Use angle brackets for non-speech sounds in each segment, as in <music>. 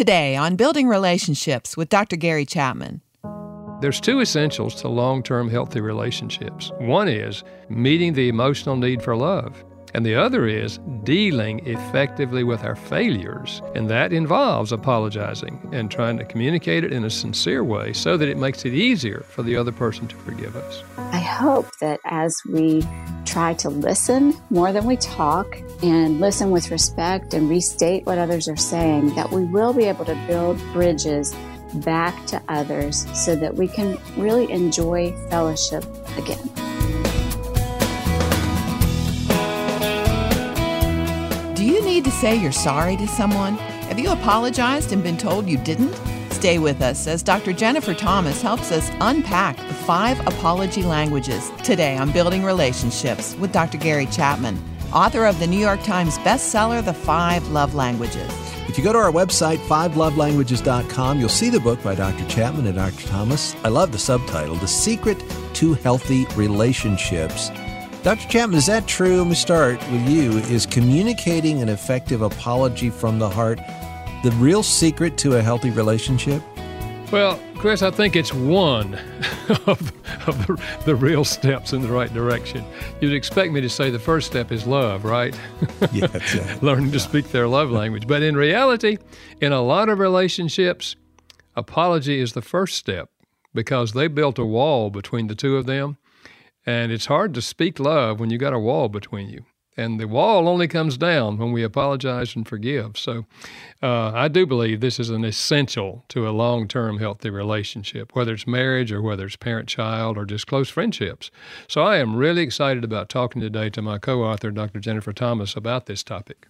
Today on Building Relationships with Dr. Gary Chapman. There's two essentials to long term healthy relationships. One is meeting the emotional need for love, and the other is dealing effectively with our failures. And that involves apologizing and trying to communicate it in a sincere way so that it makes it easier for the other person to forgive us. I hope that as we try to listen more than we talk and listen with respect and restate what others are saying, that we will be able to build bridges back to others so that we can really enjoy fellowship again. Do you need to say you're sorry to someone? Have you apologized and been told you didn't? Stay with us as Dr. Jennifer Thomas helps us unpack the five apology languages today on Building Relationships with Dr. Gary Chapman, author of the New York Times bestseller, The Five Love Languages. If you go to our website, fivelovelanguages.com, you'll see the book by Dr. Chapman and Dr. Thomas. I love the subtitle, The Secret to Healthy Relationships. Dr. Chapman, is that true? Let me start with you. Is communicating an effective apology from the heart the real secret to a healthy relationship? Well, Chris, I think it's one <laughs> of, of the, the, real steps in the right direction. You'd expect me to say the first step is love, right? <laughs> Yes. <laughs> Learning to speak their love language. But in reality, in a lot of relationships, apology is the first step because they built a wall between the two of them. And it's hard to speak love when you got a wall between you and the wall only comes down when we apologize and forgive. So uh, I do believe this is an essential to a long term healthy relationship, whether it's marriage or whether it's parent child or just close friendships. So I am really excited about talking today to my co author, Dr. Jennifer Thomas, about this topic.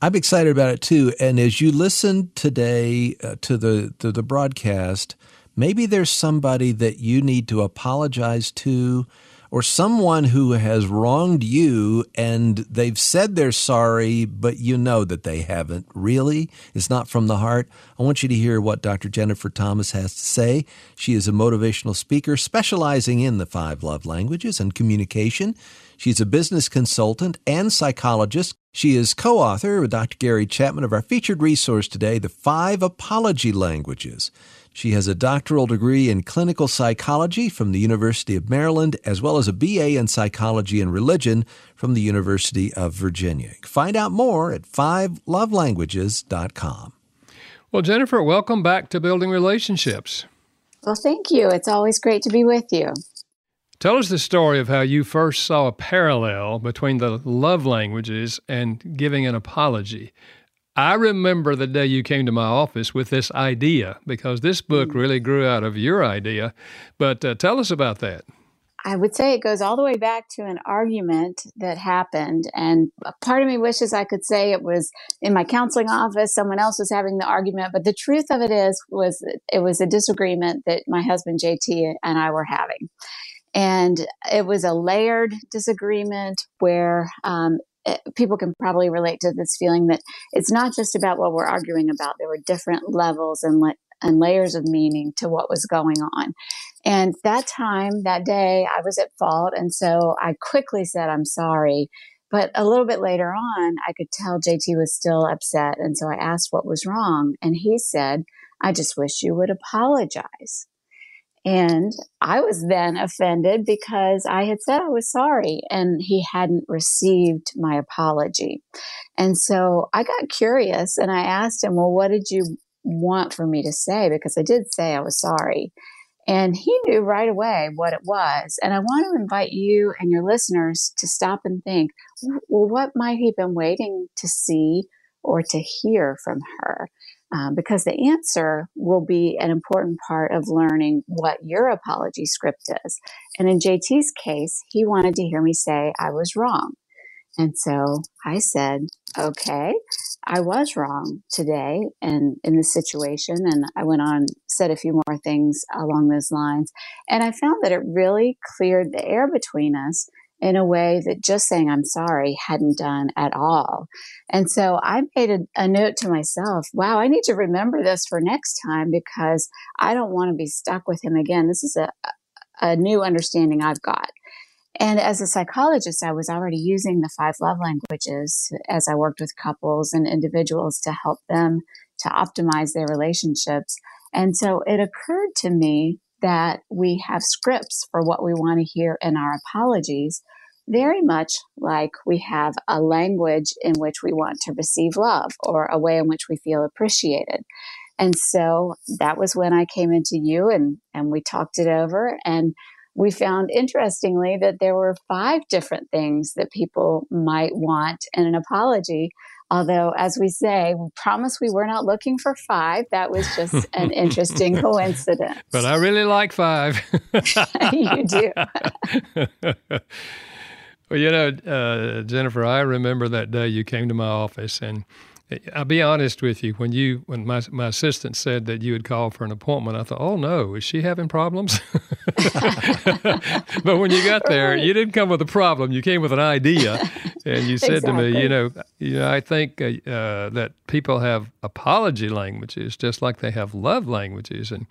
I'm excited about it too. And as you listen today uh, to the to the broadcast, maybe there's somebody that you need to apologize to or someone who has wronged you and they've said they're sorry, but you know that they haven't really. It's not from the heart. I want you to hear what Dr. Jennifer Thomas has to say. She is a motivational speaker specializing in the five love languages and communication. She's a business consultant and psychologist. She is co author with Dr. Gary Chapman of our featured resource today, The Five Apology Languages. She has a doctoral degree in clinical psychology from the University of Maryland, as well as a BA in psychology and religion from the University of Virginia. Find out more at fivelovelanguages.com. Well, Jennifer, welcome back to Building Relationships. Well, thank you. It's always great to be with you. Tell us the story of how you first saw a parallel between the love languages and giving an apology. I remember the day you came to my office with this idea because this book mm. really grew out of your idea. But uh, tell us about that. I would say it goes all the way back to an argument that happened. And part of me wishes I could say it was in my counseling office, someone else was having the argument. But the truth of it is, was it was a disagreement that my husband JT and I were having. And it was a layered disagreement where um, people can probably relate to this feeling that it's not just about what we're arguing about. There were different levels and and layers of meaning to what was going on. And that time, that day, I was at fault, and so I quickly said, "I'm sorry." But a little bit later on, I could tell JT was still upset, and so I asked what was wrong, and he said, "I just wish you would apologize." And I was then offended because I had said I was sorry and he hadn't received my apology. And so I got curious and I asked him, Well, what did you want for me to say? Because I did say I was sorry. And he knew right away what it was. And I want to invite you and your listeners to stop and think well, what might he have been waiting to see or to hear from her? Um, because the answer will be an important part of learning what your apology script is. And in JT's case, he wanted to hear me say I was wrong. And so I said, okay, I was wrong today and in this situation. And I went on, said a few more things along those lines. And I found that it really cleared the air between us in a way that just saying I'm sorry hadn't done at all. And so I made a, a, note to myself, wow, I need to remember this for next time because I don't want to be stuck with him again. This is a, a new understanding I've got. And as a psychologist, I was already using the five love languages as I worked with couples and individuals to help them to optimize their relationships. And so it occurred to me that we have scripts for what we want to hear in our apologies, very much like we have a language in which we want to receive love or a way in which we feel appreciated. And so that was when I came into you and, and we talked it over. And we found interestingly that there were five different things that people might want in an apology. Although, as we say, we promise we were not looking for five. That was just an <laughs> interesting coincidence. But I really like five. <laughs> you do. <laughs> well, you know, uh, Jennifer, I remember that day you came to my office and I'll be honest with you. When you, when my my assistant said that you had called for an appointment, I thought, "Oh no, is she having problems?" <laughs> but when you got there, right. you didn't come with a problem. You came with an idea, and you said exactly. to me, "You know, you know, I think uh, uh, that people have apology languages just like they have love languages." And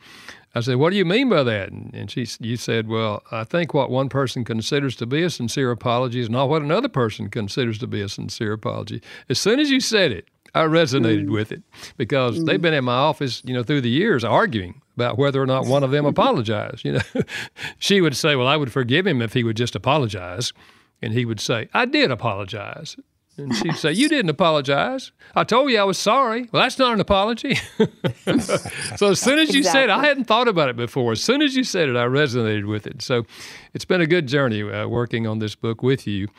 I said, "What do you mean by that?" And, and she, you said, "Well, I think what one person considers to be a sincere apology is not what another person considers to be a sincere apology." As soon as you said it I resonated mm. with it because mm. they've been in my office, you know, through the years arguing about whether or not one of them <laughs> apologized. You know, she would say, "Well, I would forgive him if he would just apologize," and he would say, "I did apologize." And she'd say, You didn't apologize. I told you I was sorry. Well, that's not an apology. <laughs> so as soon as you exactly. said it, I hadn't thought about it before. As soon as you said it, I resonated with it. So it's been a good journey uh, working on this book with you.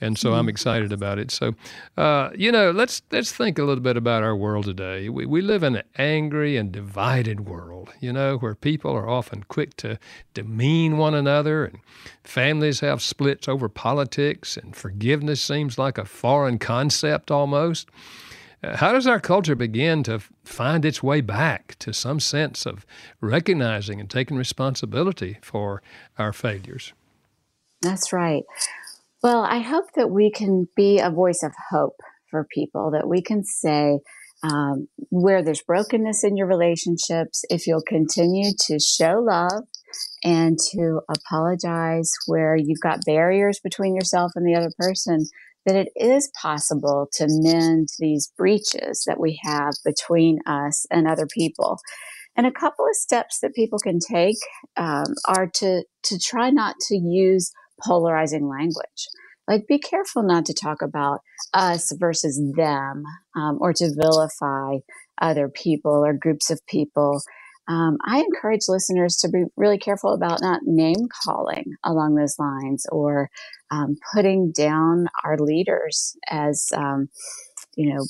And so mm-hmm. I'm excited about it. So, uh, you know, let's let's think a little bit about our world today. We, we live in an angry and divided world, you know, where people are often quick to demean one another and families have splits over politics and forgiveness seems like a foreign concept almost. How does our culture begin to find its way back to some sense of recognizing and taking responsibility for our failures? That's right. Well, I hope that we can be a voice of hope for people, that we can say, um, where there's brokenness in your relationships, if you'll continue to show love and to apologize where you've got barriers between yourself and the other person, that it is possible to mend these breaches that we have between us and other people. And a couple of steps that people can take um, are to to try not to use polarizing language. Like, be careful not to talk about us versus them um, or to vilify other people or groups of people. Um, I encourage listeners to be really careful about not name calling along those lines or um, putting down our leaders as, um, you know,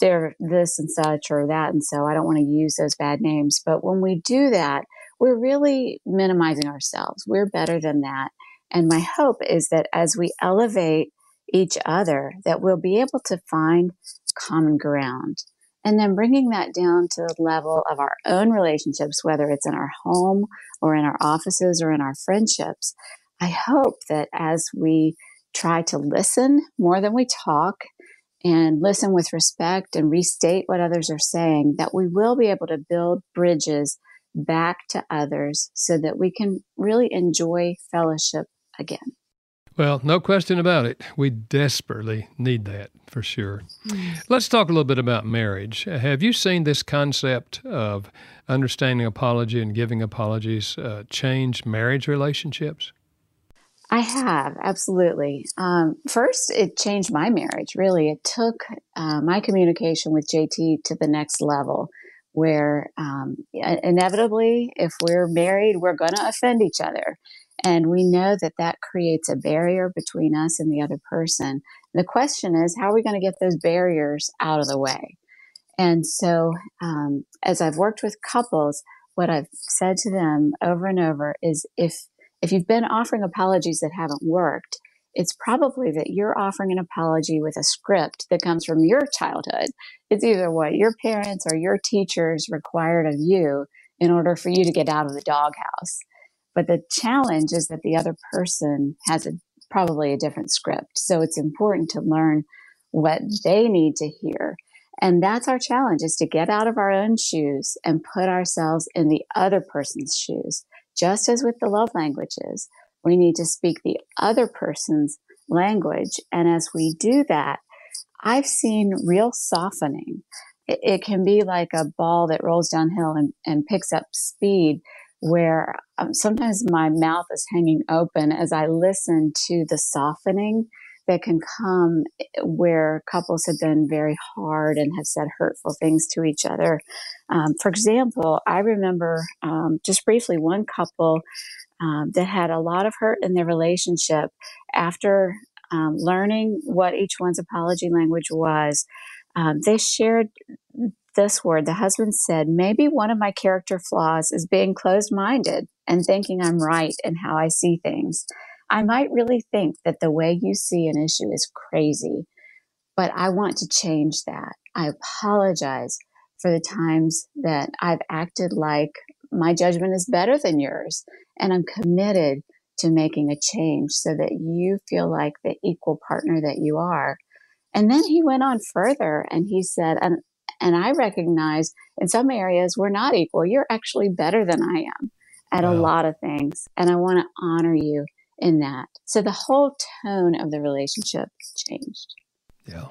they're this and such or that. And so I don't want to use those bad names. But when we do that, we're really minimizing ourselves. We're better than that. And my hope is that as we elevate each other, that we'll be able to find common ground. And then bringing that down to the level of our own relationships, whether it's in our home or in our offices or in our friendships. I hope that as we try to listen more than we talk and listen with respect and restate what others are saying, that we will be able to build bridges back to others so that we can really enjoy fellowship again. Well, no question about it. We desperately need that for sure. Let's talk a little bit about marriage. Have you seen this concept of understanding apology and giving apologies uh, change marriage relationships? I have, absolutely. Um, first, it changed my marriage, really. It took uh, my communication with JT to the next level where um, inevitably, if we're married, we're going to offend each other. And we know that that creates a barrier between us and the other person. The question is, how are we going to get those barriers out of the way? And so, um, as I've worked with couples, what I've said to them over and over is if if you've been offering apologies that haven't worked, it's probably that you're offering an apology with a script that comes from your childhood. It's either what your parents or your teachers required of you in order for you to get out of the doghouse. But the challenge is that the other person has a, probably a different script. So it's important to learn what they need to hear. And that's our challenge is to get out of our own shoes and put ourselves in the other person's shoes. Just as with the love languages, we need to speak the other person's language. And as we do that, I've seen real softening it, it can be like a ball that rolls downhill and, and picks up speed where um, sometimes my mouth is hanging open as I listen to the softening that can come where couples have been very hard and have said hurtful things to each other. Um, for example, I remember um, just briefly one couple um, that had a lot of hurt in their relationship after um, learning what each one's apology language was. Um, they shared this word. The husband said, Maybe one of my character flaws is being closed minded and thinking I'm right in how I see things. I might really think that the way you see an issue is crazy, but I want to change that. I apologize for the times that I've acted like my judgment is better than yours. And I'm committed to making a change so that you feel like the equal partner that you are. And then he went on further and he said, and, and I recognize in some areas we're not equal. You're actually better than I am at wow. a lot of things. And I want to honor you in that. So the whole tone of the relationship changed. Yeah.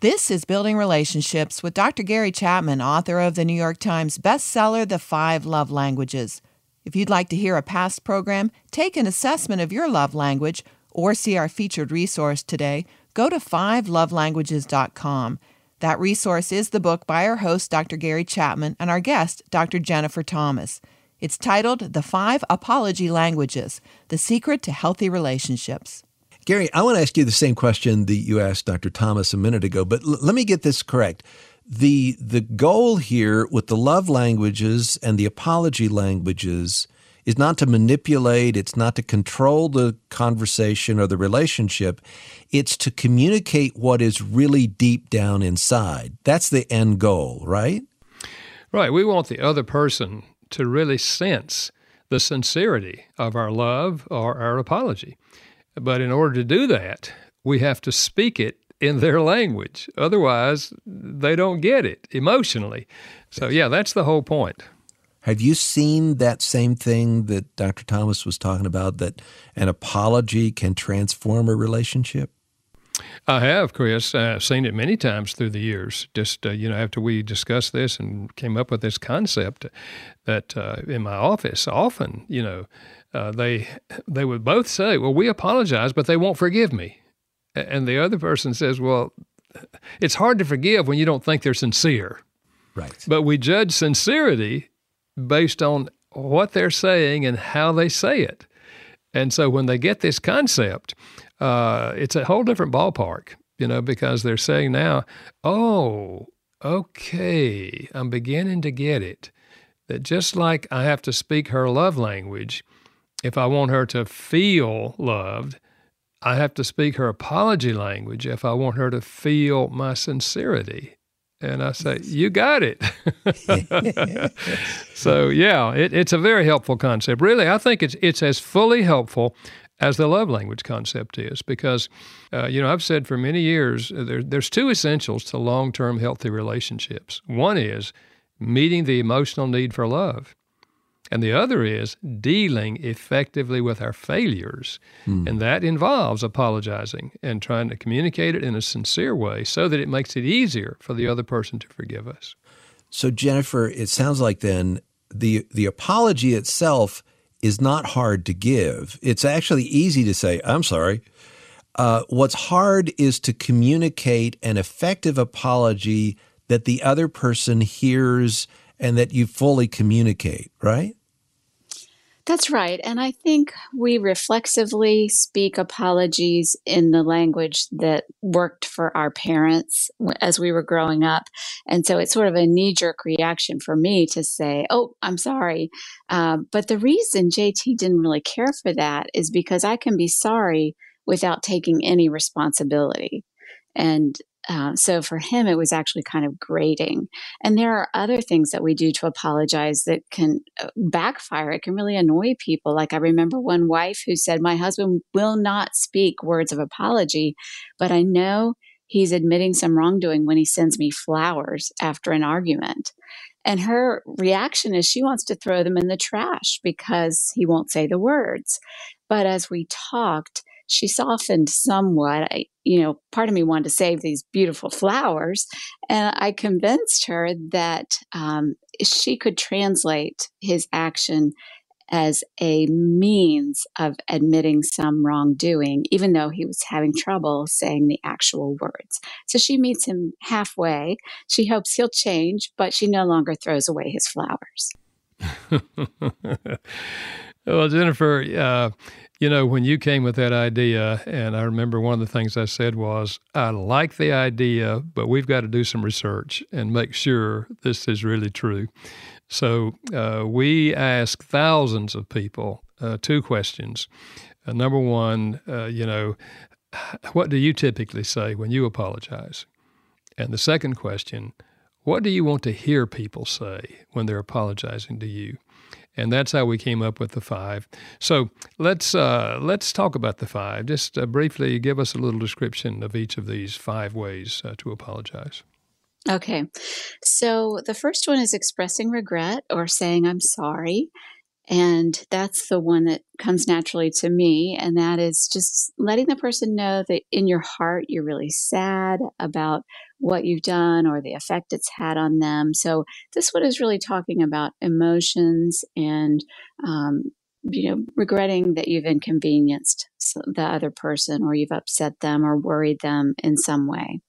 This is Building Relationships with Dr. Gary Chapman, author of the New York Times bestseller, The Five Love Languages. If you'd like to hear a past program, take an assessment of your love language, or see our featured resource today, go to fivelovelanguages.com. That resource is the book by our host, Dr. Gary Chapman, and our guest, Dr. Jennifer Thomas. It's titled The Five Apology Languages The Secret to Healthy Relationships. Gary, I want to ask you the same question that you asked Dr. Thomas a minute ago, but l- let me get this correct. The the goal here with the love languages and the apology languages is not to manipulate, it's not to control the conversation or the relationship. It's to communicate what is really deep down inside. That's the end goal, right? Right. We want the other person to really sense the sincerity of our love or our apology. But in order to do that, we have to speak it in their language. Otherwise, they don't get it emotionally. So, yeah, that's the whole point. Have you seen that same thing that Dr. Thomas was talking about that an apology can transform a relationship? I have, Chris. I've seen it many times through the years. Just uh, you know, after we discussed this and came up with this concept, that uh, in my office, often you know, uh, they they would both say, "Well, we apologize, but they won't forgive me," and the other person says, "Well, it's hard to forgive when you don't think they're sincere." Right. But we judge sincerity based on what they're saying and how they say it. And so when they get this concept, uh, it's a whole different ballpark, you know, because they're saying now, oh, okay, I'm beginning to get it. That just like I have to speak her love language, if I want her to feel loved, I have to speak her apology language if I want her to feel my sincerity. And I say, You got it. <laughs> so, yeah, it, it's a very helpful concept. Really, I think it's, it's as fully helpful as the love language concept is because uh, you know i've said for many years uh, there, there's two essentials to long-term healthy relationships one is meeting the emotional need for love and the other is dealing effectively with our failures hmm. and that involves apologizing and trying to communicate it in a sincere way so that it makes it easier for the other person to forgive us so jennifer it sounds like then the the apology itself is not hard to give. It's actually easy to say, I'm sorry. Uh, what's hard is to communicate an effective apology that the other person hears and that you fully communicate, right? That's right. And I think we reflexively speak apologies in the language that worked for our parents as we were growing up. And so it's sort of a knee jerk reaction for me to say, Oh, I'm sorry. Um, but the reason JT didn't really care for that is because I can be sorry without taking any responsibility. And uh, so for him, it was actually kind of grating. And there are other things that we do to apologize that can uh, backfire. It can really annoy people. Like I remember one wife who said, My husband will not speak words of apology, but I know he's admitting some wrongdoing when he sends me flowers after an argument. And her reaction is she wants to throw them in the trash because he won't say the words. But as we talked, she softened somewhat. I, you know, part of me wanted to save these beautiful flowers, and I convinced her that um, she could translate his action as a means of admitting some wrongdoing, even though he was having trouble saying the actual words. So she meets him halfway. She hopes he'll change, but she no longer throws away his flowers. <laughs> well, Jennifer, uh, you know, when you came with that idea, and I remember one of the things I said was, I like the idea, but we've got to do some research and make sure this is really true. So uh, we ask thousands of people uh, two questions. Uh, number one, uh, you know, what do you typically say when you apologize? And the second question, what do you want to hear people say when they're apologizing to you? And that's how we came up with the five. So let's uh, let's talk about the five. Just uh, briefly, give us a little description of each of these five ways uh, to apologize. Okay, so the first one is expressing regret or saying I'm sorry. And that's the one that comes naturally to me. And that is just letting the person know that in your heart, you're really sad about what you've done or the effect it's had on them. So this one is really talking about emotions and um, you know regretting that you've inconvenienced the other person or you've upset them or worried them in some way.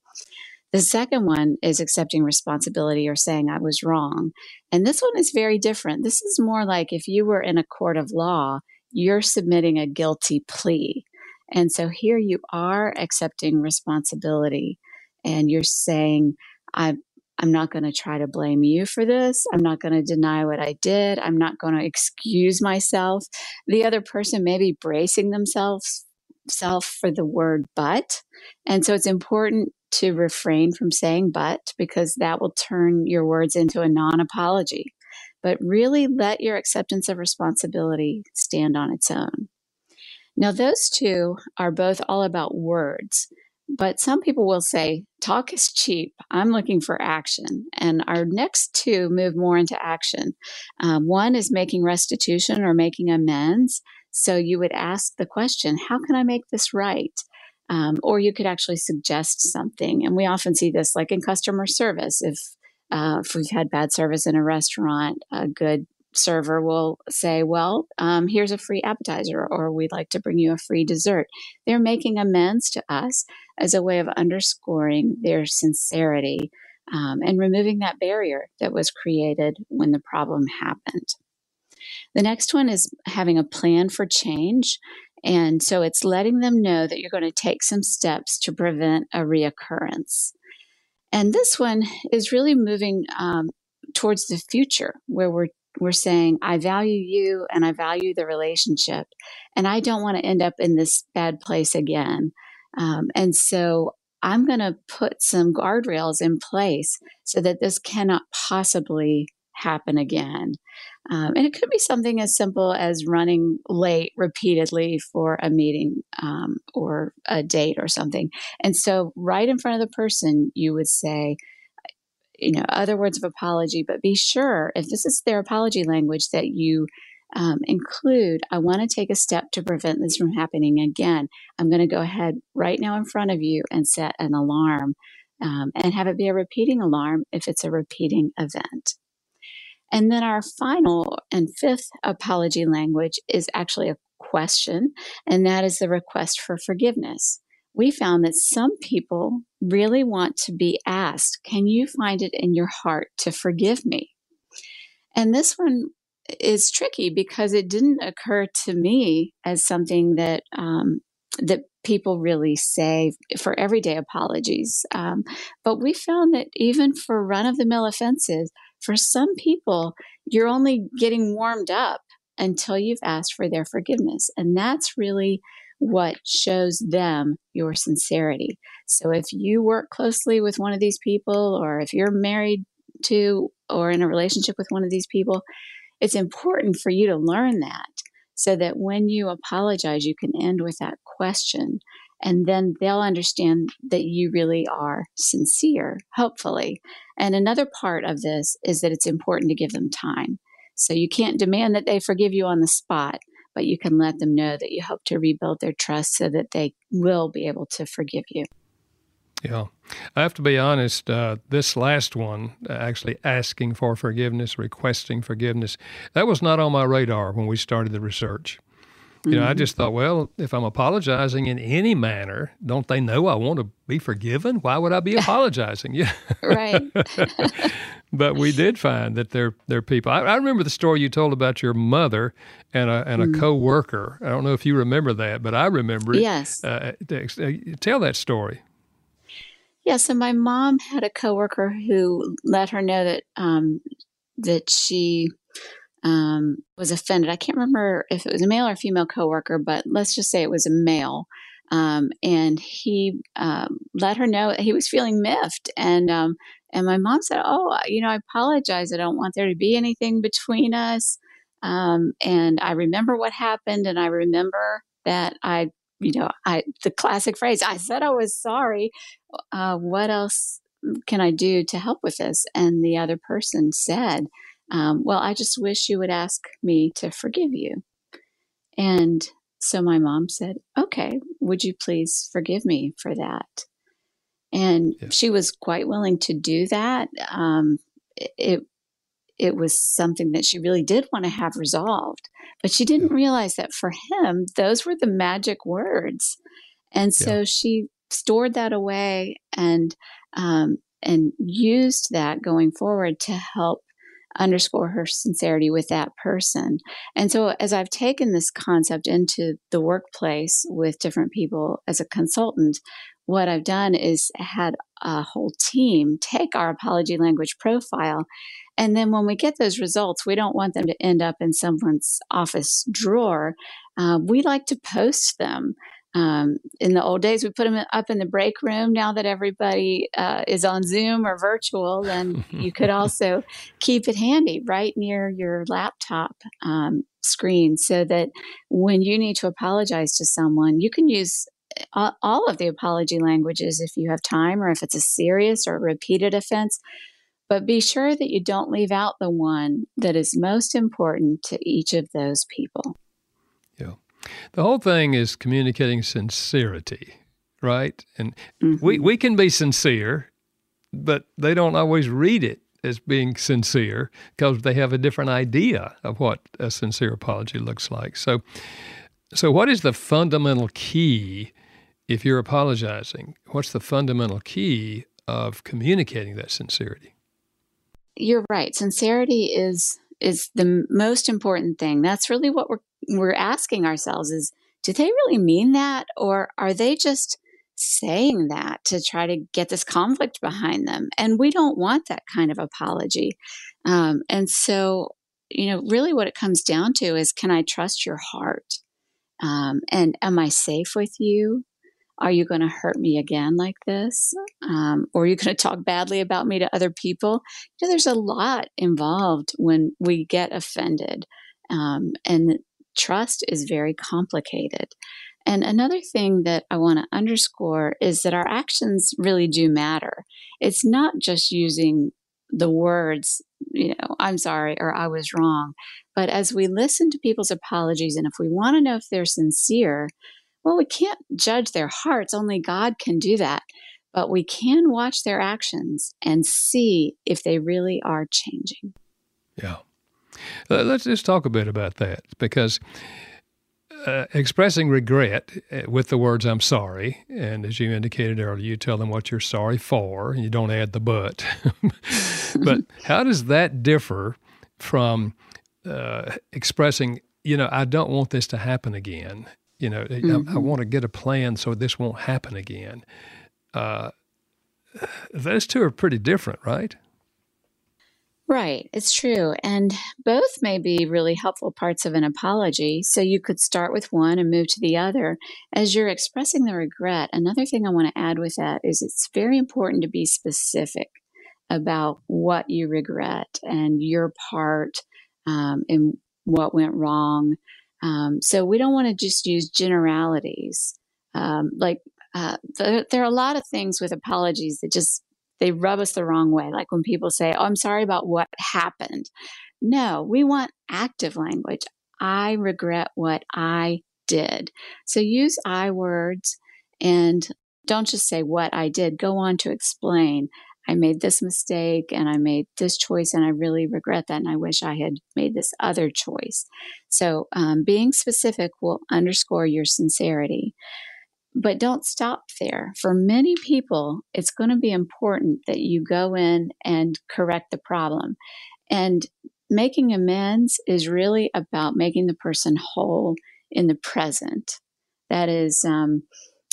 The second one is accepting responsibility or saying I was wrong. And this one is very different. This is more like if you were in a court of law, you're submitting a guilty plea. And so here you are accepting responsibility and you're saying, I'm, I'm not going to try to blame you for this. I'm not going to deny what I did. I'm not going to excuse myself. The other person may be bracing themselves self for the word but. And so it's important to refrain from saying but because that will turn your words into a non apology. But really let your acceptance of responsibility stand on its own. Now, those two are both all about words. But some people will say, talk is cheap. I'm looking for action. And our next two move more into action. Um, one is making restitution or making amends. So you would ask the question, how can I make this right? Um, or you could actually suggest something. And we often see this like in customer service. If, uh, if we've had bad service in a restaurant, a good server will say, Well, um, here's a free appetizer, or we'd like to bring you a free dessert. They're making amends to us as a way of underscoring their sincerity um, and removing that barrier that was created when the problem happened. The next one is having a plan for change. And so it's letting them know that you're going to take some steps to prevent a reoccurrence. And this one is really moving um, towards the future where we're we're saying, I value you and I value the relationship, and I don't want to end up in this bad place again. Um, and so I'm going to put some guardrails in place so that this cannot possibly happen again. Um, and it could be something as simple as running late repeatedly for a meeting um, or a date or something. And so, right in front of the person, you would say, you know other words of apology but be sure if this is their apology language that you um, include i want to take a step to prevent this from happening again. I'm going to go ahead right now in front of you and set an alarm um, and have it be a repeating alarm if it's a repeating event. And then our final and fifth apology language is actually a question and that is the request for forgiveness we found that some people really want to be asked, Can you find it in your heart to forgive me? And this one is tricky because it didn't occur to me as something that um, that people really say for everyday apologies. Um, but we found that even for run of the mill offenses, for some people, you're only getting warmed up until you've asked for their forgiveness. And that's really what shows them your sincerity. So if you work closely with one of these people, or if you're married to or in a relationship with one of these people, it's important for you to learn that so that when you apologize, you can end with that question. And then they'll understand that you really are sincere, hopefully. And another part of this is that it's important to give them time. So you can't demand that they forgive you on the spot, but you can let them know that you hope to rebuild their trust so that they will be able to forgive you. Yeah. I have to be honest, uh, this last one, actually asking for forgiveness, requesting forgiveness, that was not on my radar when we started the research. You know, I mm-hmm. just thought, well, if I'm apologizing in any manner, don't they know I want to be forgiven? Why would I be <laughs> apologizing? <laughs> Yeah. right. <laughs> but we did find that there there are people. I, I, remember the story you told about your mother and a and a mm. coworker. I don't know if you remember that, but I remember it. Yes. Uh, uh tell that story. Yeah. So my mom had a coworker who let her know that um, that she um, was offended. I can't remember if it was a male or a female coworker, but let's just say it was a male. Um, and he um, let her know he was feeling miffed. And um, and my mom said, "Oh, you know, I apologize. I don't want there to be anything between us." Um, and I remember what happened, and I remember that I, you know, I the classic phrase, "I said I was sorry." Uh, what else can I do to help with this? And the other person said um, well, I just wish you would ask me to forgive you. And so my mom said, okay, would you please forgive me for that? And yeah. she was quite willing to do that. Um, it, it was something that she really did want to have resolved, but she didn't yeah. realize that for him, those were the magic words. And so yeah. she stored that away and, um, and used that going forward to help underscore her sincerity with that person. And so, as I've taken this concept into the workplace with different people as a consultant, what I've done is had a whole team take our apology language profile. And then when we get those results, we don't want them to end up in someone's office drawer. Uh, we like to post them um, in the old days, we put them up in the break room. Now that everybody uh, is on Zoom or virtual, then you could <laughs> also keep it handy right near your laptop um, screen so that when you need to apologize to someone, you can use uh, all of the apology languages if you have time or if it's a serious or repeated offense. But be sure that you don't leave out the one that is most important to each of those people. The whole thing is communicating sincerity, right? And mm-hmm. we, we can be sincere, but they don't always read it as being sincere because they have a different idea of what a sincere apology looks like. So, so what is the fundamental key if you're apologizing? What's the fundamental key of communicating that sincerity? You're right. Sincerity is is the most important thing. That's really what we're we're asking ourselves is do they really mean that or are they just saying that to try to get this conflict behind them? And we don't want that kind of apology. Um, and so you know really what it comes down to is can i trust your heart? Um, and am i safe with you are you going to hurt me again like this um, or are you going to talk badly about me to other people you know there's a lot involved when we get offended um, and trust is very complicated. And another thing that I want to underscore is that our actions really do matter. It's not just using the words, you know, I'm sorry or I was wrong. But as we listen to people's apologies, and if we want to know if they're sincere, well, we can't judge their hearts. Only God can do that. But we can watch their actions and see if they really are changing. Yeah. Uh, let's just talk a bit about that because uh, expressing regret uh, with the words "I'm sorry," and as you indicated earlier, you tell them what you're sorry for, and you don't add the "but." <laughs> but <laughs> how does that differ from uh, expressing, you know, I don't want this to happen again. You know, mm-hmm. I, I, mm-hmm. want to get a plan so this won't happen again. Uh, those two are pretty different, right? Right, it's true. And both may be really helpful parts of an apology. So you could start with one and move to the other. As you're expressing the regret, another thing I want to add with that is it's very important to be specific about what you regret and your part um, in what went wrong. Um, so we don't want to just use generalities. Um, like uh, there, there are a lot of things with apologies that just they rub us the wrong way. Like when people say, Oh, I'm sorry about what happened. No, we want active language. I regret what I did. So use I words and don't just say what I did. Go on to explain. I made this mistake and I made this choice and I really regret that and I wish I had made this other choice. So, um, being specific will underscore your sincerity. But don't stop there. For many people, it's going to be important that you go in and correct the problem. And making amends is really about making the person whole in the present. That is um,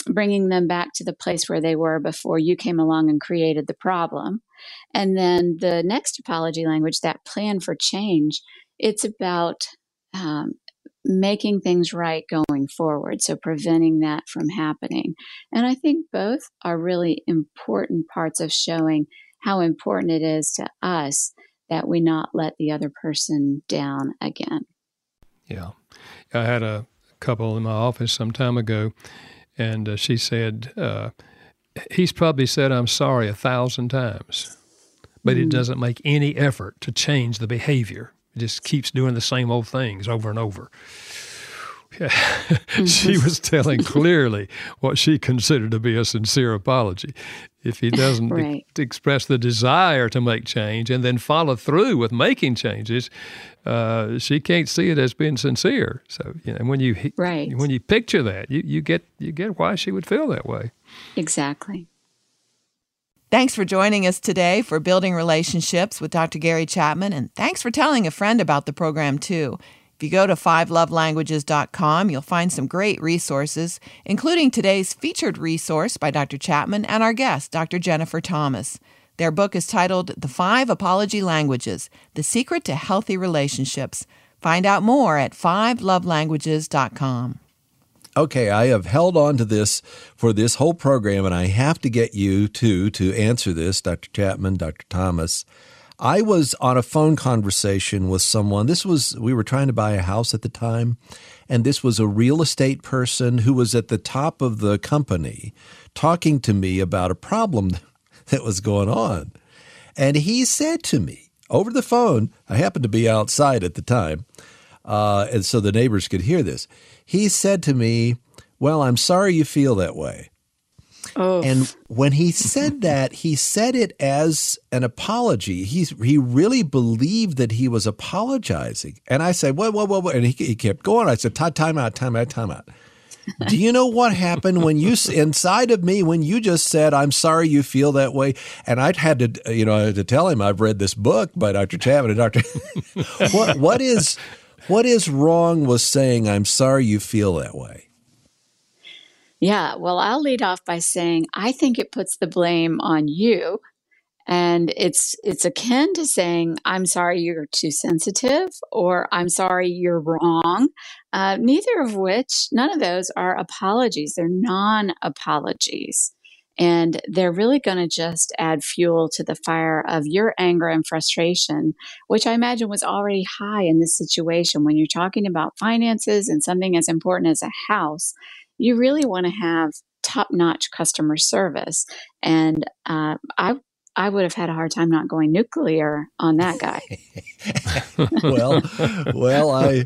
bringing them back to the place where they were before you came along and created the problem. And then the next apology language, that plan for change, it's about um, making things right going forward. So preventing that from happening. And I think both are really important parts of showing how important it is to us that we not let the other person down again. Yeah. I had a couple in my office some time ago, and uh, she said, uh, He's probably said, I'm sorry a thousand times, but mm. it doesn't make any effort to change the behavior It just keeps doing the same old things over and over. <laughs> Yeah. she mm-hmm. was telling clearly what she considered to be a sincere apology. If he doesn't right. e- express the desire to make change and then follow through with making changes, uh, she can't see it as being sincere. So, you know, when you right. when you picture that, you, you get you get why she would feel that way. Exactly. Thanks for joining us today for Building Relationships with Dr. Gary Chapman, and thanks for telling a friend about the program, too. If you go to fivelovelanguages.com, you'll find some great resources, including today's featured resource by Dr. Chapman and our guest, Dr. Jennifer Thomas. Their book is titled The Five Apology Languages The Secret to Healthy Relationships. Find out more at fivelovelanguages.com okay, I have held on to this for this whole program, and I have to get you two to answer this, Dr. Chapman, Dr. Thomas. I was on a phone conversation with someone. This was, we were trying to buy a house at the time, and this was a real estate person who was at the top of the company talking to me about a problem <laughs> that was going on. And he said to me over the phone, I happened to be outside at the time, uh, and so the neighbors could hear this he said to me, Well, I'm sorry you feel that way. Oh. And when he said <laughs> that, he said it as an apology. He's, he really believed that he was apologizing. And I said, "What? What? What?" And he, he kept going. I said, time out, time out, time out. Do you know what happened when you <laughs> inside of me when you just said, "I'm sorry you feel that way"? And I'd had to, you know, to tell him I've read this book by Dr. Chapman and Dr. <laughs> what what is what is wrong with saying, I'm sorry you feel that way? Yeah, well, I'll lead off by saying I think it puts the blame on you. And it's it's akin to saying, I'm sorry you're too sensitive or I'm sorry you're wrong. Uh, neither of which, none of those are apologies. They're non apologies. And they're really going to just add fuel to the fire of your anger and frustration, which I imagine was already high in this situation. When you're talking about finances and something as important as a house, you really want to have top notch customer service. And uh, I I would have had a hard time not going nuclear on that guy. <laughs> well, well, I,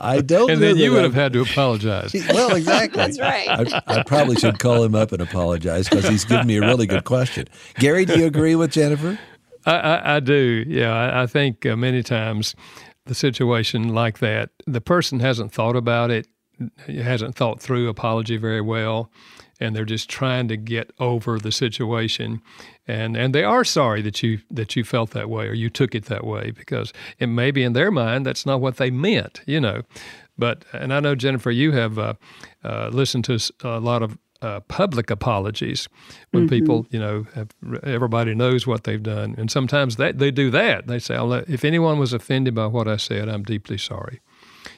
I don't. And then you would have had to apologize. well, exactly. That's right. I, I, probably should call him up and apologize because he's given me a really good question. Gary, do you agree with Jennifer? I, I, I do. Yeah, I, I think uh, many times the situation like that, the person hasn't thought about it, hasn't thought through apology very well and they're just trying to get over the situation and and they are sorry that you that you felt that way or you took it that way because it may be in their mind that's not what they meant you know but and I know Jennifer you have uh, uh, listened to a lot of uh, public apologies when mm-hmm. people, you know, have, everybody knows what they've done, and sometimes that they do that. They say, "If anyone was offended by what I said, I'm deeply sorry."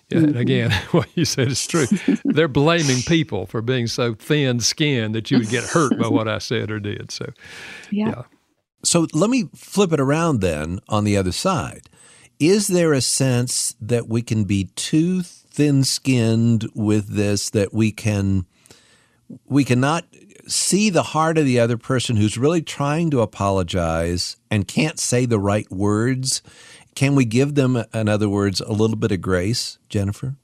Yeah, and again, <laughs> what you said is true. <laughs> They're blaming people for being so thin skinned that you would get hurt by what I said or did. So, yeah. yeah. So let me flip it around then on the other side. Is there a sense that we can be too thin skinned with this that we can we cannot see the heart of the other person who's really trying to apologize and can't say the right words Can we give them, in other words, a little bit of grace, Jennifer?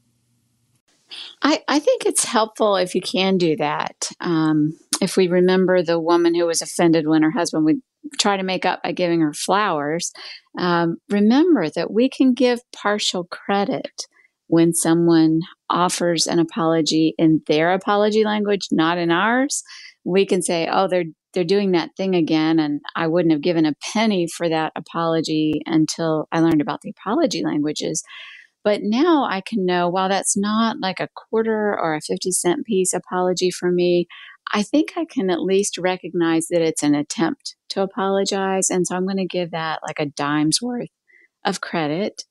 I, I think it's helpful if you can do that. Um, if we remember the woman who was offended when her husband would try to make up by giving her flowers, um, remember that we can give partial credit when someone offers an apology in their apology language, not in ours. We can say, "Oh, they're they're doing that thing again," and I wouldn't have given a penny for that apology until I learned about the apology languages. But now I can know, while that's not like a quarter or a 50 cent piece apology for me, I think I can at least recognize that it's an attempt to apologize. And so I'm going to give that like a dime's worth of credit.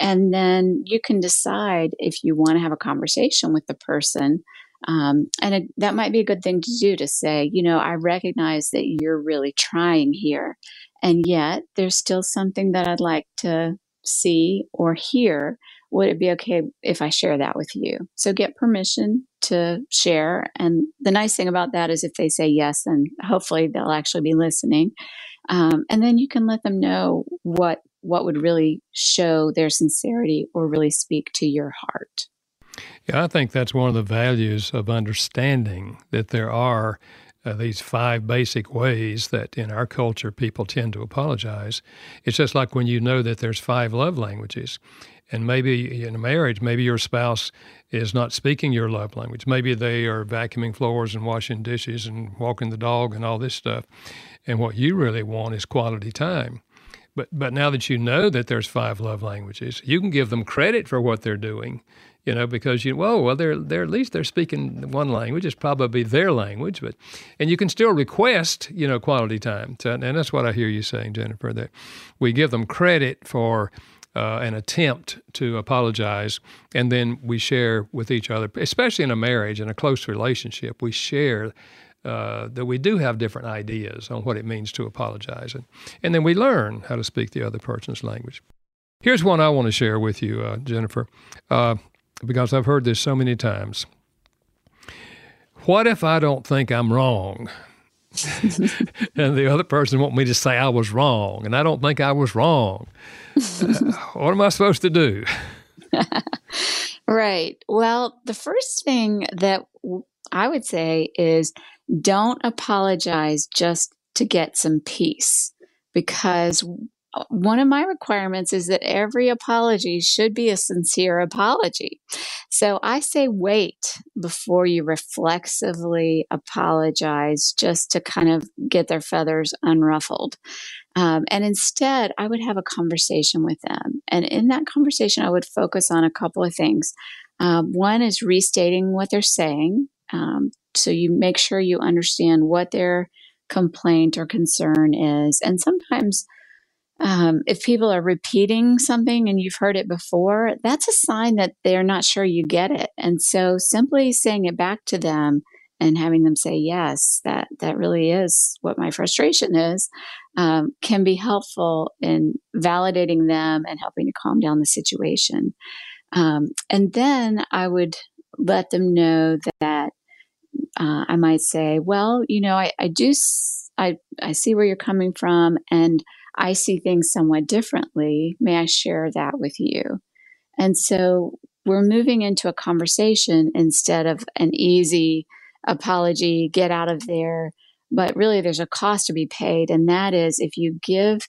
And then you can decide if you want to have a conversation with the person. Um, and it, that might be a good thing to do to say, you know, I recognize that you're really trying here. And yet there's still something that I'd like to see or hear would it be okay if I share that with you? So get permission to share. And the nice thing about that is if they say yes, then hopefully they'll actually be listening. Um, and then you can let them know what what would really show their sincerity or really speak to your heart. Yeah, I think that's one of the values of understanding that there are uh, these five basic ways that in our culture people tend to apologize. It's just like when you know that there's five love languages and maybe in a marriage, maybe your spouse is not speaking your love language. Maybe they are vacuuming floors and washing dishes and walking the dog and all this stuff. And what you really want is quality time. But but now that you know that there's five love languages, you can give them credit for what they're doing, you know, because you whoa, well they're they're at least they're speaking one language. It's probably their language, but and you can still request, you know, quality time. and that's what I hear you saying, Jennifer, that we give them credit for uh, an attempt to apologize, and then we share with each other, especially in a marriage and a close relationship, we share uh, that we do have different ideas on what it means to apologize, and, and then we learn how to speak the other person's language. Here's one I want to share with you, uh, Jennifer, uh, because I've heard this so many times. What if I don't think I'm wrong? <laughs> and the other person want me to say I was wrong, and I don't think I was wrong. Uh, what am I supposed to do? right. Well, the first thing that I would say is don't apologize just to get some peace because one of my requirements is that every apology should be a sincere apology. So I say wait before you reflexively apologize just to kind of get their feathers unruffled. Um, and instead, I would have a conversation with them. And in that conversation, I would focus on a couple of things. Um, one is restating what they're saying. Um, so you make sure you understand what their complaint or concern is. And sometimes, um, if people are repeating something and you've heard it before, that's a sign that they're not sure you get it. And so simply saying it back to them and having them say yes that that really is what my frustration is um, can be helpful in validating them and helping to calm down the situation um, and then i would let them know that uh, i might say well you know i, I do I, I see where you're coming from and i see things somewhat differently may i share that with you and so we're moving into a conversation instead of an easy apology, get out of there. But really, there's a cost to be paid. And that is if you give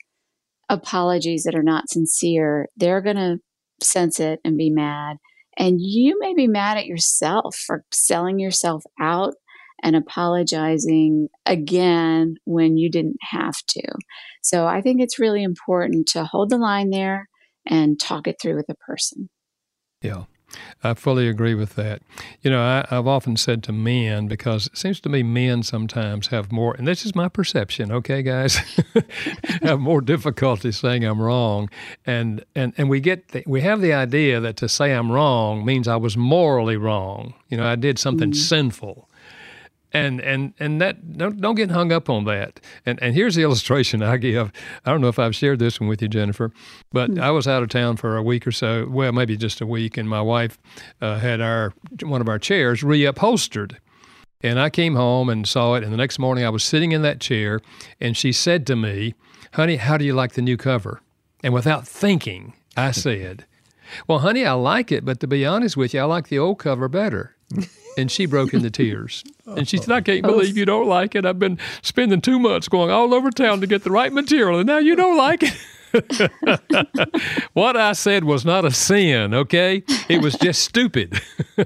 apologies that are not sincere, they're going to sense it and be mad. And you may be mad at yourself for selling yourself out and apologizing again when you didn't have to. So I think it's really important to hold the line there and talk it through with a person. Yeah. I fully agree with that. You know, I, have often said to men, because it seems to me men sometimes have more, and this is my perception, okay, guys, <laughs> have more difficulty saying I'm wrong. And, and, and we get, the, we have the idea that to say I'm wrong means I was morally wrong. You know, I did something mm-hmm. sinful and and and that don't don't get hung up on that. And and here's the illustration I give. I don't know if I've shared this one with you, Jennifer, but mm-hmm. I was out of town for a week or so. Well, maybe just a week, and my wife uh, had our one of our chairs reupholstered. And I came home and saw it, and the next morning I was sitting in that chair, and she said to me, "Honey, how do you like the new cover?" And without thinking, I <laughs> said, Well, honey, I like it, but to be honest with you, I like the old cover better. And she broke into tears. <laughs> And she said, I can't believe you don't like it. I've been spending two months going all over town to get the right material, and now you don't like it. <laughs> what I said was not a sin, okay? It was just stupid. <laughs> uh,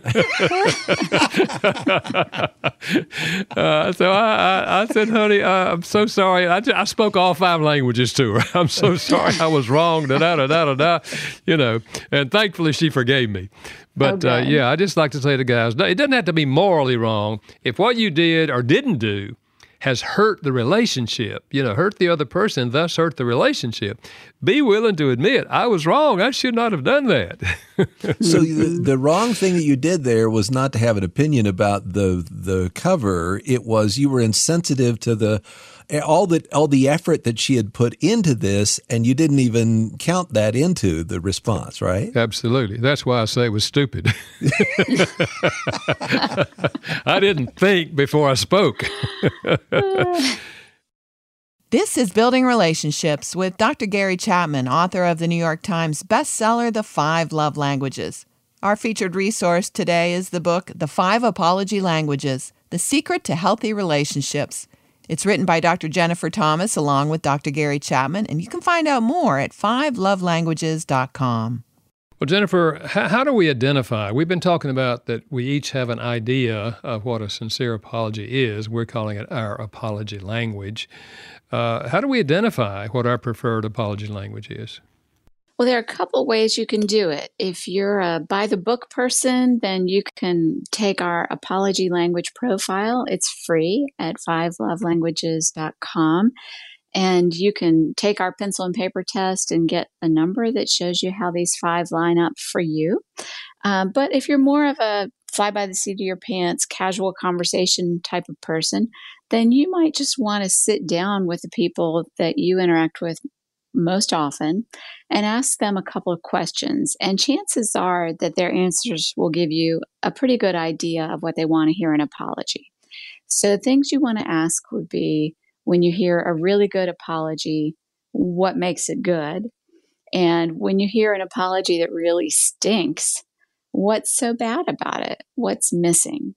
so I, I, I, said, honey, uh, I'm so sorry. I, I spoke all five languages to her. I'm so sorry I was wrong, da da da da da, you know. And thankfully she forgave me. But okay. uh, yeah, I just like to say to guys, it doesn't have to be morally wrong. If what you did or didn't do has hurt the relationship, you know, hurt the other person, thus hurt the relationship. Be willing to admit, I was wrong. I should not have done that. <laughs> so the, the, wrong thing that you did there was not to have an opinion about the the cover. It was you were insensitive to the Eh, all the all the effort that she had put into this, and you didn't even count that into the response, right? Absolutely. That's why I say it was stupid. <laughs> I didn't think before I spoke. <laughs> This is Building Relationships with Dr. Gary Chapman, author of the New York Times bestseller, The Five Love Languages. Our featured resource today is the book, The Five Apology Languages The Secret to Healthy Relationships. It's written by Dr. Jennifer Thomas along with Dr. Gary Chapman, and you can find out more at fivelovelanguages.com. Well, Jennifer, how, do we identify? We've been talking about that we each have an idea of what a sincere apology is. We're calling it our apology language. Uh, how do we identify what our preferred apology language is? Well, there are a couple ways you can do it. If you're a by the book person, then you can take our apology language profile. It's free at fivelovelanguages.com. And you can take our pencil and paper test and get a number that shows you how these five line up for you. Um, but if you're more of a fly by the seat of your pants, casual conversation type of person, then you might just want to sit down with the people that you interact with most often and ask them a couple of questions. And chances are that their answers will give you a pretty good idea of what they want to hear an apology. So, things you want to ask would be when you hear a really good apology, what makes it good? And when you hear an apology that really stinks, what's so bad about it? What's missing?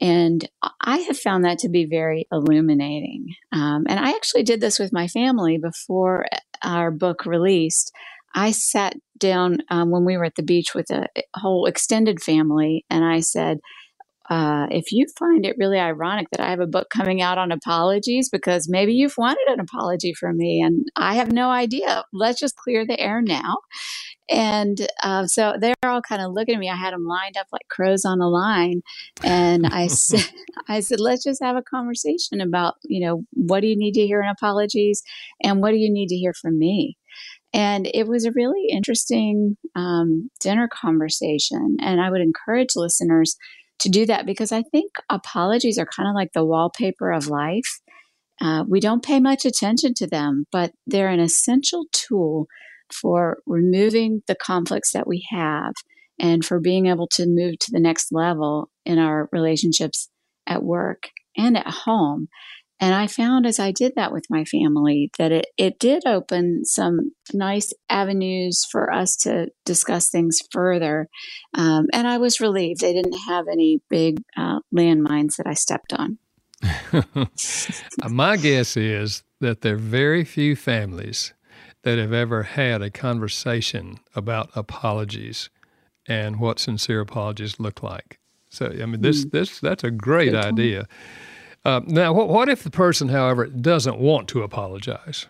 And I have found that to be very illuminating. Um, and I actually did this with my family before our book released. I sat down um, when we were at the beach with a whole extended family, and I said, uh, if you find it really ironic that I have a book coming out on apologies, because maybe you've wanted an apology from me and I have no idea, let's just clear the air now. And uh, so they're all kind of looking at me. I had them lined up like crows on a line, and I <laughs> said, <laughs> "I said, let's just have a conversation about, you know, what do you need to hear in apologies, and what do you need to hear from me." And it was a really interesting um, dinner conversation, and I would encourage listeners to do that because I think apologies are kind of like the wallpaper of life. Uh, we don't pay much attention to them, but they're an essential tool for removing the conflicts that we have and for being able to move to the next level in our relationships at work and at home. And I found as I did that with my family that it, it did open some nice avenues for us to discuss things further. Um, and I was relieved they didn't have any big uh, landmines that I stepped on. <laughs> My guess is that there are very few families that have ever had a conversation about apologies and what sincere apologies look like. So, I mean, this, mm. this that's a great Good idea. Uh, now, what, what if the person, however, doesn't want to apologize?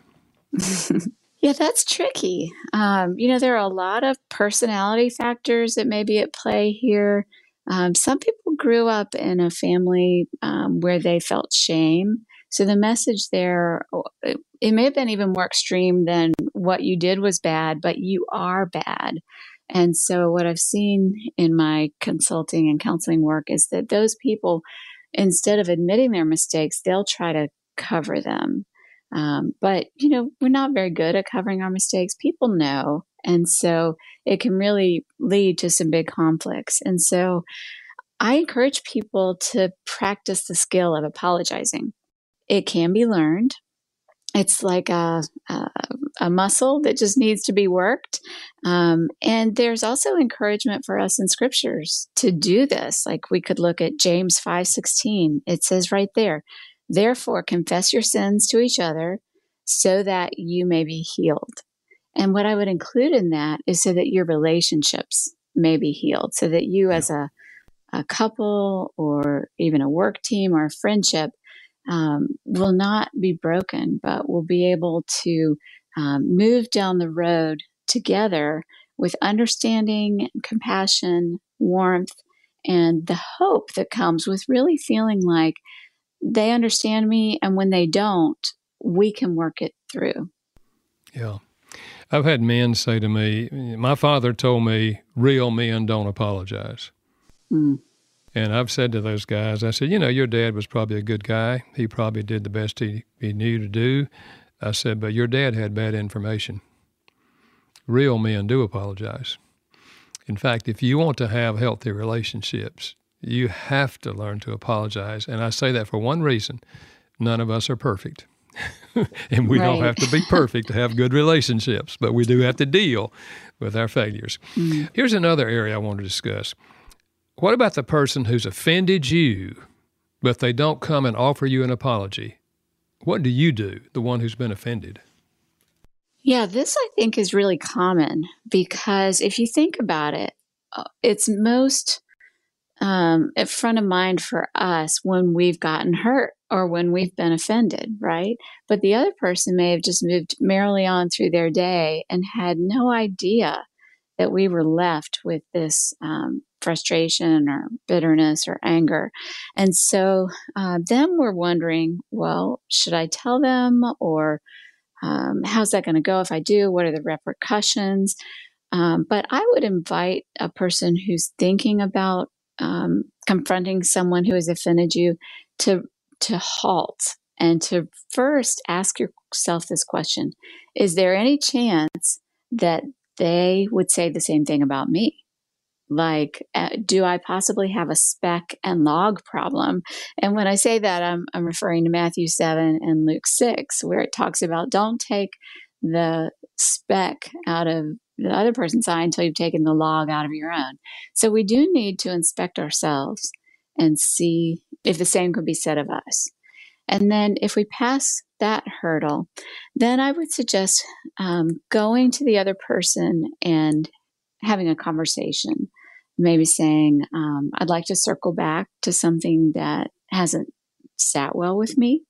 <laughs> yeah, that's tricky. Um, you know, there are a lot of personality factors that may be at play here. Um, some people grew up in a family um, where they felt shame. So the message there, it may have been even more extreme than what you did was bad, but you are bad. And so, what I've seen in my consulting and counseling work is that those people, instead of admitting their mistakes, they'll try to cover them. Um, but, you know, we're not very good at covering our mistakes. People know. And so, it can really lead to some big conflicts. And so, I encourage people to practice the skill of apologizing. It can be learned. It's like a, a, a, muscle that just needs to be worked. Um, and there's also encouragement for us in scriptures to do this. Like we could look at James 5:16. It says right there, "Therefore confess your sins to each other so that you may be healed." And what I would include in that is so that your relationships may be healed, so that you as a a couple or even a work team or a friendship um, will not be broken, but will be able to um, move down the road together with understanding, compassion, warmth, and the hope that comes with really feeling like they understand me. And when they don't, we can work it through. Yeah. I've had men say to me, My father told me real men don't apologize. Mm. And I've said to those guys, I said, you know, your dad was probably a good guy. He probably did the best he, he knew to do. I said, but your dad had bad information. Real men do apologize. In fact, if you want to have healthy relationships, you have to learn to apologize. And I say that for one reason none of us are perfect. <laughs> and we right. don't have to be perfect to have good relationships, but we do have to deal with our failures. Mm. Here's another area I want to discuss what about the person who's offended you, but they don't come and offer you an apology? What do you do, the one who's been offended? Yeah, this I think is really common because if you think about it, uh, it's most um, at front of mind for us when we've gotten hurt or when we've been offended, right? But the other person may have just moved merrily on through their day and had no idea that we were left with this um, frustration or bitterness or anger. And so uh, then we're wondering, well, should I tell them or um, how's that going to go if I do? What are the repercussions? Um, but I would invite a person who's thinking about um, confronting someone who has offended you to to halt and to first ask yourself this question: Is there any chance that they would say the same thing about me? Like uh, do i possibly have a speck and log problem? And when i say that i'm, I'm referring to matthew 7 and luke 6 where it talks about don't take the speck out of the other person's eye until you've taken the log out of your own. So we do need to inspect ourselves and see if the same could be said of us. And then if we pass that hurdle then i would suggest um, going to the other person and having a conversation, maybe saying, um, I'd like to circle back to something that hasn't sat well with me.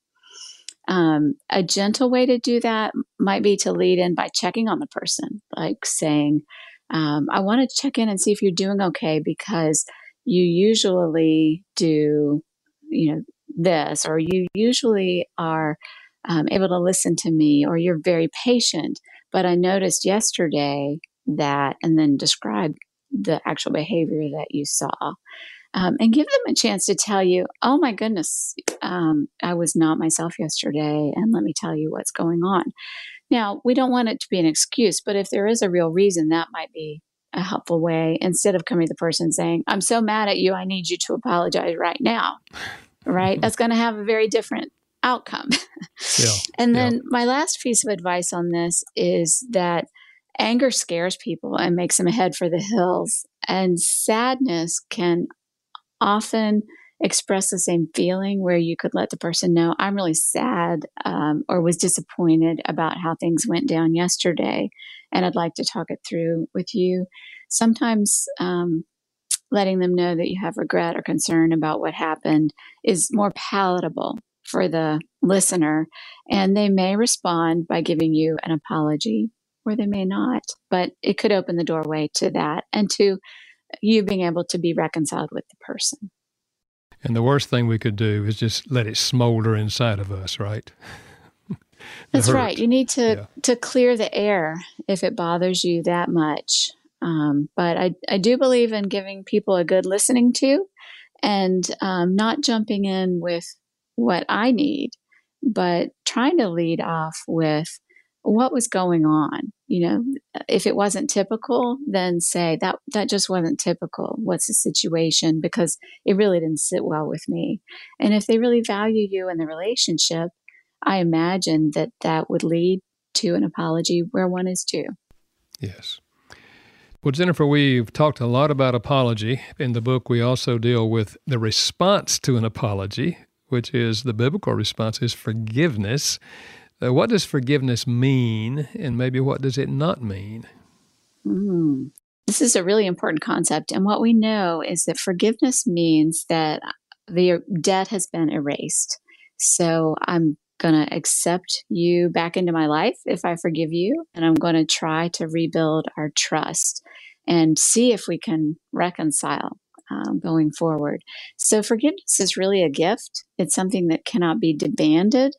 Um, a gentle way to do that might be to lead in by checking on the person, like saying, um, I want to check in and see if you're doing okay because you usually do, you know, this, or you usually are um, able to listen to me, or you're very patient. But I noticed yesterday that and then describe the actual behavior that you saw. Um, and give them a chance to tell you, oh my goodness, um, I was not myself yesterday, and let me tell you what's going on. Now, we don't want it to be an excuse, but if there is a real reason, that might be a helpful way instead of coming to the person saying, I'm so mad at you, I need you to apologize right now. Right? That's going to have a very different outcome. yeah. <laughs> And then yeah. my last piece of advice on this is that anger scares people and makes them head for the hills. And sadness can often express the same feeling where you could let the person know, I'm really sad um, or was disappointed about how things went down yesterday. And I'd like to talk it through with you. Sometimes um, letting them know that you have regret or concern about what happened is more palatable for the listener. And they may respond by giving you an apology or they may not, but it could open the doorway to that and to you being able to be reconciled with the person. And the worst thing we could do is just let it smolder inside of us, right? <laughs> That's hurt. right. You need to yeah. to clear the air if it bothers you that much. Um, but I I do believe in giving people a good listening to, and um, not jumping in with what I need, but trying to lead off with what was going on you know if it wasn't typical then say that that just wasn't typical what's the situation because it really didn't sit well with me and if they really value you in the relationship I imagine that that would lead to an apology where one is due. Yes. Well, Jennifer, we've talked a lot about apology. In the book, we also deal with the response to an apology, which is the biblical response is forgiveness. Uh, what does forgiveness mean, and maybe what does it not mean? Mm. This is a really important concept. And what we know is that forgiveness means that the debt has been erased. So I'm going to accept you back into my life if I forgive you. And I'm going to try to rebuild our trust and see if we can reconcile um, going forward. So forgiveness is really a gift, it's something that cannot be demanded.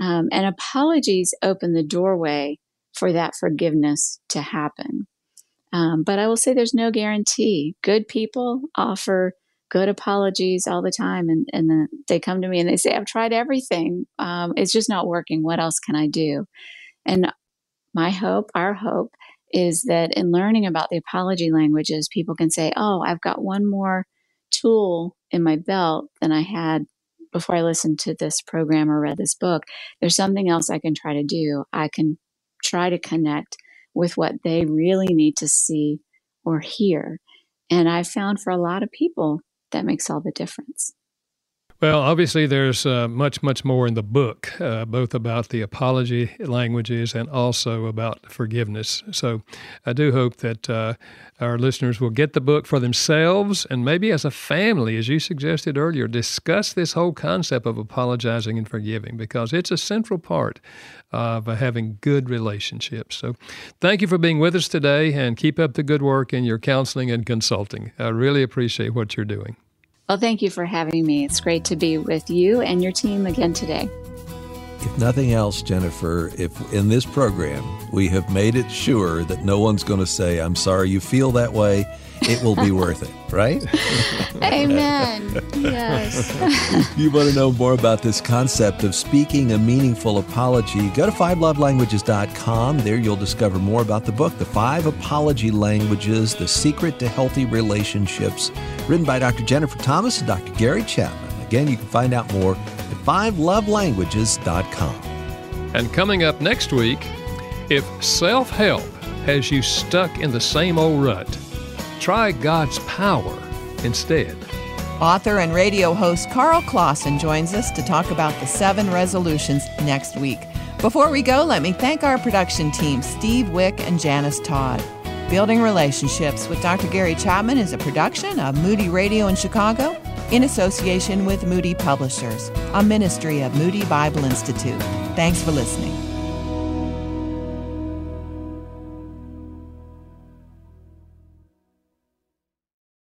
Um, and apologies open the doorway for that forgiveness to happen. Um, but I will say there's no guarantee. Good people offer good apologies all the time, and, and then they come to me and they say, I've tried everything. Um, it's just not working. What else can I do? And my hope, our hope, is that in learning about the apology languages, people can say, Oh, I've got one more tool in my belt than I had before I listened to this program or read this book. There's something else I can try to do. I can try to connect with what they really need to see or hear. And I found for a lot of people that makes all the difference. Well, obviously, there's uh, much, much more in the book, uh, both about the apology languages and also about forgiveness. So I do hope that uh, our listeners will get the book for themselves and maybe as a family, as you suggested earlier, discuss this whole concept of apologizing and forgiving because it's a central part of having good relationships. So thank you for being with us today and keep up the good work in your counseling and consulting. I really appreciate what you're doing. Well, thank you for having me. It's great to be with you and your team again today. If nothing else, Jennifer, if in this program we have made it sure that no one's going to say, I'm sorry you feel that way, it will be worth it, right? <laughs> Amen. yes. <laughs> you want to know more about this concept of speaking a meaningful apology, go to fivelovelanguages.com. There you'll discover more about the book, The Five Apology Languages The Secret to Healthy Relationships, written by Dr. Jennifer Thomas and Dr. Gary Chapman. Again, you can find out more at fivelovelanguages.com. And coming up next week, if self help has you stuck in the same old rut, Try God's power instead. Author and radio host Karl Clauson joins us to talk about the seven resolutions next week. Before we go, let me thank our production team, Steve Wick and Janice Todd. Building Relationships with Dr. Gary Chapman is a production of Moody Radio in Chicago in association with Moody Publishers, a ministry of Moody Bible Institute. Thanks for listening.